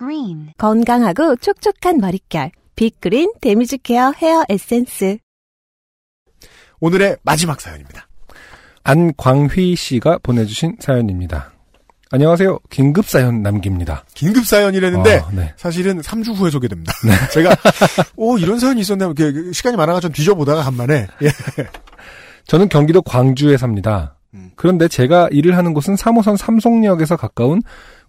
Green 건강하고 촉촉한 머릿결. 빅그린 damage care hair 에센스. 오늘의 마지막 사연입니다. 안광휘 씨가 보내주신 사연입니다. 안녕하세요. 긴급 사연 남깁니다. 긴급 사연이라는데 아, 네. 사실은 3주 후에 소개됩니다. 제가 오 이런 사연이 있었나 이렇게 시간이 많아가 좀 뒤져보다가 간만에 예. 저는 경기도 광주에 삽니다. 음. 그런데 제가 일을 하는 곳은 3호선 삼송역에서 가까운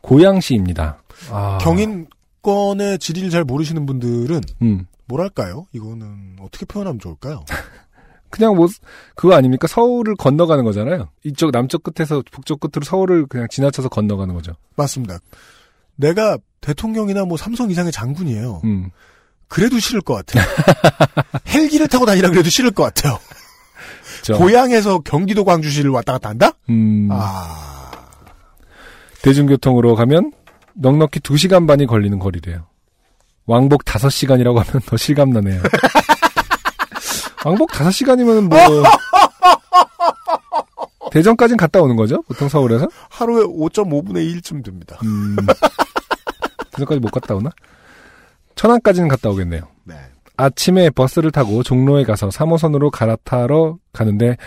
고양시입니다. 아, 경인권의 지리를 잘 모르시는 분들은 음. 뭐랄까요? 이거는 어떻게 표현하면 좋을까요? 그냥 뭐 그거 아닙니까? 서울을 건너가는 거잖아요. 이쪽 남쪽 끝에서 북쪽 끝으로 서울을 그냥 지나쳐서 건너가는 거죠. 맞습니다. 내가 대통령이나 뭐 삼성 이상의 장군이에요. 음. 그래도 싫을 것 같아요. 헬기를 타고 다니라 그래도 싫을 것 같아요. 그렇죠. 고향에서 경기도 광주시를 왔다 갔다 한다? 음. 아, 대중교통으로 가면 넉넉히 2시간 반이 걸리는 거리래요. 왕복 5시간이라고 하면 더 실감나네요. 왕복 5시간이면 뭐 대전까지는 갔다 오는 거죠? 보통 서울에서? 하루에 5.5분의 1쯤 됩니다. 음. 대전까지 못 갔다 오나? 천안까지는 갔다 오겠네요. 네. 아침에 버스를 타고 종로에 가서 3호선으로 갈아타러 가는데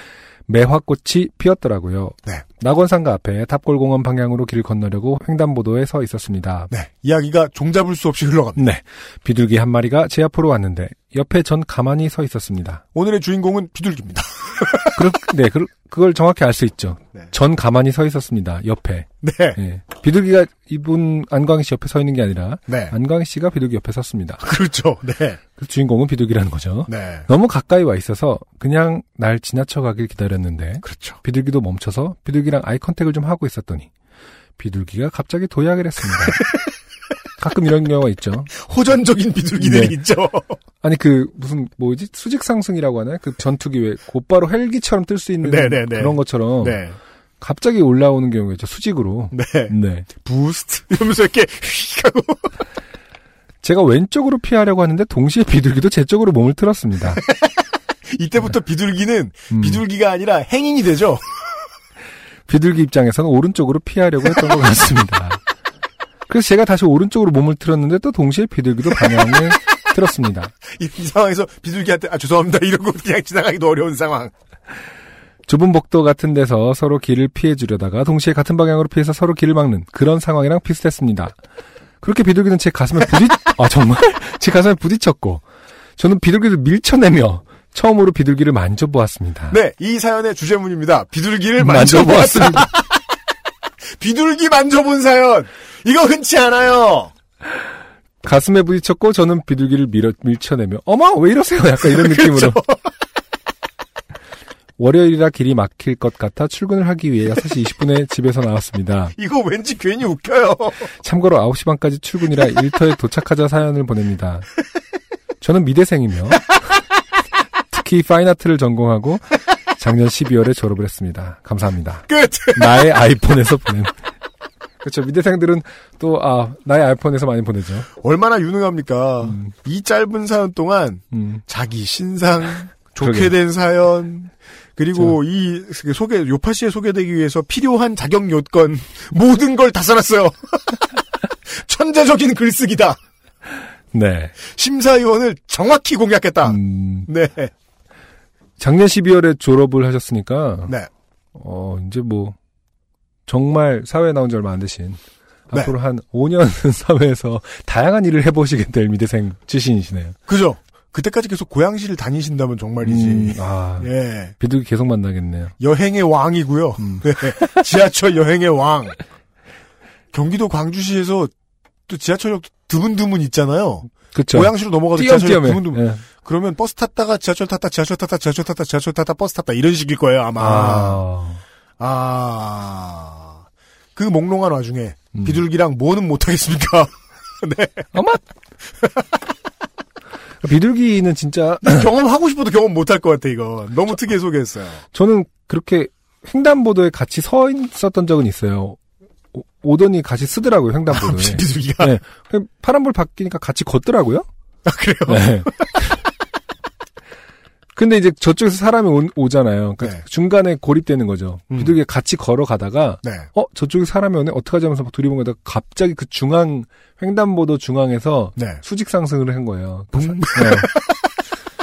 매화꽃이 피었더라고요. 네. 낙원상가 앞에 탑골공원 방향으로 길 건너려고 횡단보도에 서 있었습니다. 네. 이야기가 종잡을 수 없이 흘러갑니다. 네. 비둘기 한 마리가 제 앞으로 왔는데 옆에 전 가만히 서 있었습니다. 오늘의 주인공은 비둘기입니다. 그렇, 네, 그, 그걸 정확히 알 수 있죠. 네. 전 가만히 서 있었습니다. 옆에. 네. 예. 비둘기가 이분 안광희 씨 옆에 서 있는 게 아니라 네. 안광희 씨가 비둘기 옆에 섰습니다. 그렇죠. 네. 그 주인공은 비둘기라는 거죠. 네. 너무 가까이 와 있어서 그냥 날 지나쳐 가길 기다렸는데 그렇죠. 비둘기도 멈춰서 비둘기랑 아이 컨택을 좀 하고 있었더니 비둘기가 갑자기 도약을 했습니다. 가끔 이런 경우가 있죠. 호전적인 비둘기들이 네. 있죠. 아니 그 무슨 뭐지 수직 상승이라고 하나요? 그 전투기 왜 곧바로 헬기처럼 뜰 수 있는 네네네. 그런 것처럼 네. 갑자기 올라오는 경우가 있죠. 수직으로. 네. 네. 부스트 이러면서 이렇게 휙 하고 제가 왼쪽으로 피하려고 하는데 동시에 비둘기도 제 쪽으로 몸을 틀었습니다. 이때부터 비둘기는 음. 비둘기가 아니라 행인이 되죠. 비둘기 입장에서는 오른쪽으로 피하려고 했던 것 같습니다. 그래서 제가 다시 오른쪽으로 몸을 틀었는데 또 동시에 비둘기도 방향을 틀었습니다. 이, 이 상황에서 비둘기한테 아 죄송합니다 이러고 그냥 지나가기도 어려운 상황. 좁은 복도 같은 데서 서로 길을 피해 주려다가 동시에 같은 방향으로 피해서 서로 길을 막는 그런 상황이랑 비슷했습니다. 그렇게 비둘기는 제 가슴에 부딪, 아, 정말? 제 가슴에 부딪혔고, 저는 비둘기를 밀쳐내며 처음으로 비둘기를 만져보았습니다. 네, 이 사연의 주제문입니다. 비둘기를 만져보았습니다. 비둘기 만져본 사연. 이거 흔치 않아요. 가슴에 부딪혔고, 저는 비둘기를 밀어, 밀쳐내며, 어머, 왜 이러세요? 약간 이런 느낌으로. 월요일이라 길이 막힐 것 같아 출근을 하기 위해 6시 20분에 집에서 나왔습니다. 이거 왠지 괜히 웃겨요. 참고로 9시 반까지 출근이라 일터에 도착하자 사연을 보냅니다. 저는 미대생이며 특히 파인아트를 전공하고 작년 12월에 졸업을 했습니다. 감사합니다. 끝. 나의 아이폰에서 보냄. 그렇죠. 미대생들은 또 아, 나의 아이폰에서 많이 보내죠. 얼마나 유능합니까? 음. 이 짧은 사연 동안 음. 자기 신상, 좋게 그러게요. 된 사연, 그리고 이 소개 요파 씨에 소개되기 위해서 필요한 자격 요건 모든 걸다 써놨어요. 천재적인 글쓰기다. 네. 심사위원을 정확히 공략했다. 음, 네, 작년 12월에 졸업을 하셨으니까 네. 어, 이제 뭐 정말 사회에 나온 지 얼마 안 되신 네. 앞으로 한 5년 사회에서 다양한 일을 해보시게 될 미대생 출신이시네요. 그죠? 그때까지 계속 고양시를 다니신다면 정말이지. 음, 아, 예. 비둘기 계속 만나겠네요. 여행의 왕이고요. 음. 네. 지하철 여행의 왕. 경기도 광주시에서 또 지하철역 드문드문 있잖아요. 그쵸. 고양시로 넘어가서 띄엄띄엄해. 드문드문. 예. 그러면 버스 탔다가 지하철 탔다, 지하철 탔다, 지하철 탔다, 지하철 탔다, 버스 탔다 이런 식일 거예요 아마. 아, 아. 그 몽롱한 와중에 음. 비둘기랑 뭐는 못하겠습니까? 네. 어머! 비둘기는 진짜 경험하고 싶어도 경험 못할 것 같아, 이거. 너무 특이해 소개했어요. 저는 그렇게 횡단보도에 같이 서 있었던 적은 있어요. 오- 오더니 같이 쓰더라고요, 횡단보도에. 비둘기가. 네. 파란불 바뀌니까 같이 걷더라고요. 아, 그래요? 네. 근데 이제 저쪽에서 사람이 오, 잖아요 그러니까 네. 중간에 고립되는 거죠. 음. 비둘기가 같이 걸어가다가 네. 어 저쪽에 사람이 오네 어떡하지 하면서 막 둘이본 거다 갑자기 그 중앙 횡단보도 중앙에서 네. 수직 상승을 한 거예요. 그 붕.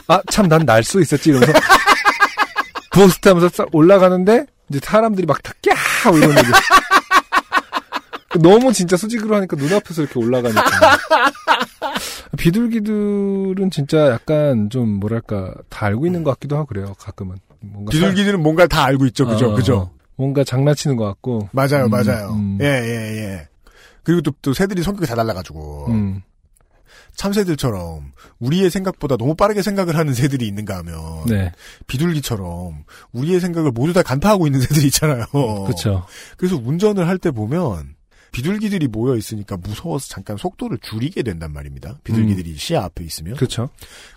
아참 난 날 수 있었지 이러면서 부스트 하면서 싹 올라가는데 이제 사람들이 막다 꺄! 이러는 거죠. 너무 진짜 수직으로 하니까 눈앞에서 이렇게 올라가니까. 비둘기들은 진짜 약간 좀 뭐랄까 다 알고 있는 것 같기도 하고 그래요. 가끔은. 뭔가 비둘기들은 뭔가 다 알고 있죠. 그죠? 어, 그죠? 어. 뭔가 장난치는 것 같고. 맞아요, 음, 맞아요. 음. 예, 예, 예. 그리고 또, 또 새들이 성격이 다 달라가지고. 음. 참새들처럼 우리의 생각보다 너무 빠르게 생각을 하는 새들이 있는가 하면. 네. 비둘기처럼 우리의 생각을 모두 다 간파하고 있는 새들이 있잖아요. 그렇죠. 그래서 운전을 할 때 보면 비둘기들이 모여 있으니까 무서워서 잠깐 속도를 줄이게 된단 말입니다. 비둘기들이 시야 앞에 있으면. 그렇죠.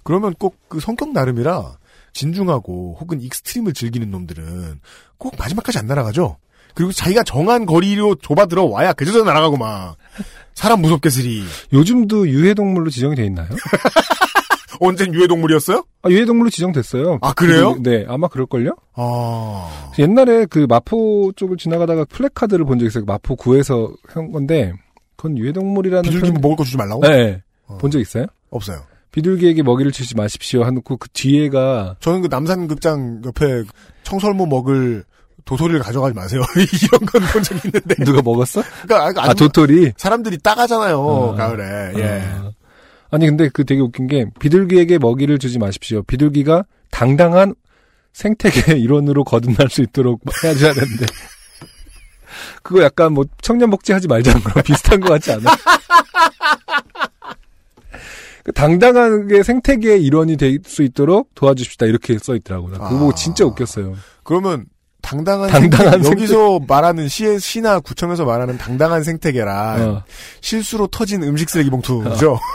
그러면 꼭 그 성격 나름이라 진중하고 혹은 extreme을 즐기는 놈들은 꼭 마지막까지 안 날아가죠. 그리고 자기가 정한 거리로 좁아 들어와야 그저저 날아가고 막 사람 무섭게 쓰리. 요즘도 유해동물로 지정이 돼 있나요? 언젠 유해동물이었어요? 아, 유해동물로 지정됐어요. 아, 그래요? 네, 아마 그럴걸요? 아 옛날에 그 마포 쪽을 지나가다가 플래카드를 본 적이 있어요. 마포 구에서 한 건데, 그건 유해동물이라는 비둘기 표현- 먹을 거 주지 말라고? 네. 어. 본적 있어요? 없어요. 비둘기에게 먹이를 주지 마십시오 하놓고 그 뒤에가 저는 그 남산극장 옆에 청설모 먹을 도토리를 가져가지 마세요. 이런 건 본 적이 있는데. 누가 먹었어? 그러니까 아, 도토리? 사람들이 따가잖아요. 어. 가을에. 예. 아. 아니, 근데 그 되게 웃긴 게, 비둘기에게 먹이를 주지 마십시오. 비둘기가 당당한 생태계 일원으로 거듭날 수 있도록 해줘야 되는데. 그거 약간 뭐 청년 복지 하지 말자는 거랑 비슷한 것 같지 않아? 그 당당하게 생태계의 일원이 될 수 있도록 도와주십시다. 이렇게 써 있더라고요. 그거 아. 진짜 웃겼어요. 그러면 당당한, 당당한 생태, 여기서 말하는 시의 시나 구청에서 말하는 당당한 생태계란 어. 실수로 터진 음식 쓰레기 봉투죠.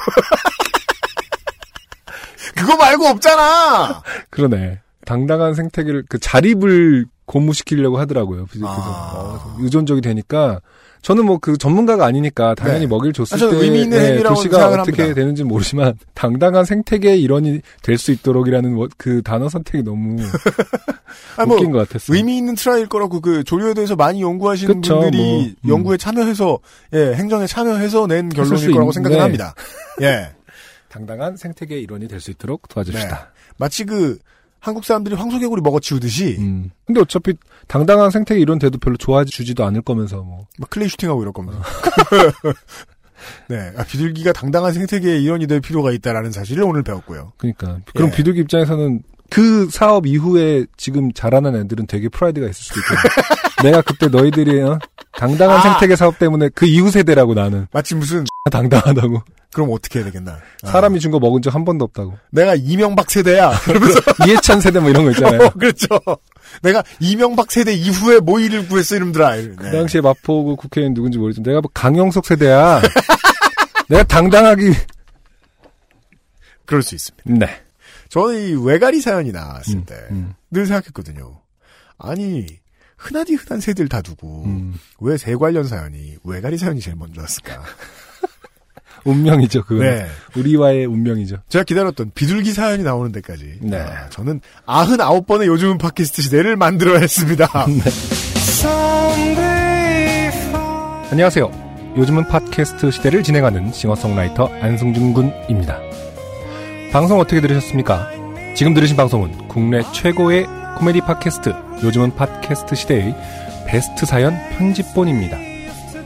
그거 말고 없잖아. 그러네. 당당한 생태계를 그 자립을 고무시키려고 하더라고요. 그래서 아. 어, 의존적이 되니까 저는 뭐 그 전문가가 아니니까 당연히 네. 먹이를 줬을 아, 때 의미 있는 네, 도시가 어떻게 합니다. 되는지 모르지만 당당한 생태계의 일원이 될 수 있도록이라는 뭐- 그 단어 선택이 너무 아, 뭐 웃긴 것 같았어요. 의미 있는 try일 거라고 그 조류에 대해서 많이 연구하시는 그쵸, 분들이 뭐, 음. 연구에 참여해서 예 행정에 참여해서 낸 결론일 수 거라고 있- 생각을 네. 합니다. 예 당당한 생태계의 일원이 될 수 있도록 도와줍시다. 마치 그 한국 사람들이 황소개구리 먹어치우듯이 음. 근데 어차피 당당한 생태계 일원 돼도 별로 좋아해 주지도 않을 거면서 뭐. 막 clay shooting하고 이럴 겁니다. 네, 아, 비둘기가 당당한 생태계의 일원이 될 필요가 있다라는 사실을 오늘 배웠고요. 그러니까 그럼 예. 비둘기 입장에서는 그 사업 이후에 지금 자라는 애들은 되게 프라이드가 있을 수도 있겠네. 내가 그때 너희들이 어? 당당한 아! 생태계 사업 때문에 그 이후 세대라고 나는 마치 무슨 당당하다고 그럼 어떻게 해야 되겠나? 아, 사람이 준 거 먹은 적 한 번도 없다고 내가 이명박 세대야. 이해찬 세대 뭐 이런 거 있잖아요. 어, 그렇죠. 내가 이명박 세대 이후에 모의를 구했어 이놈들아. 네. 그 당시에 마포구 국회의원 누군지 모르지만 내가 뭐 강영석 세대야. 내가 당당하기 그럴 수 있습니다. 네. 저는 이 외가리 사연이 나왔을 음, 때 음, 늘 생각했거든요. 아니 흔하디 흔한 새들 다 두고 음. 왜새 관련 사연이 외가리 사연이 제일 먼저 왔을까? 운명이죠 그거. 네. 우리와의 운명이죠. 제가 기다렸던 비둘기 사연이 나오는 데까지. 네. 아, 저는 99번의 요즘은 팟캐스트 시대를 만들어야 했습니다. 안녕하세요. 요즘은 팟캐스트 시대를 진행하는 싱어송라이터 안승준 군입니다. 방송 어떻게 들으셨습니까? 지금 들으신 방송은 국내 최고의 코미디 팟캐스트 요즘은 팟캐스트 시대의 베스트 사연 편집본입니다.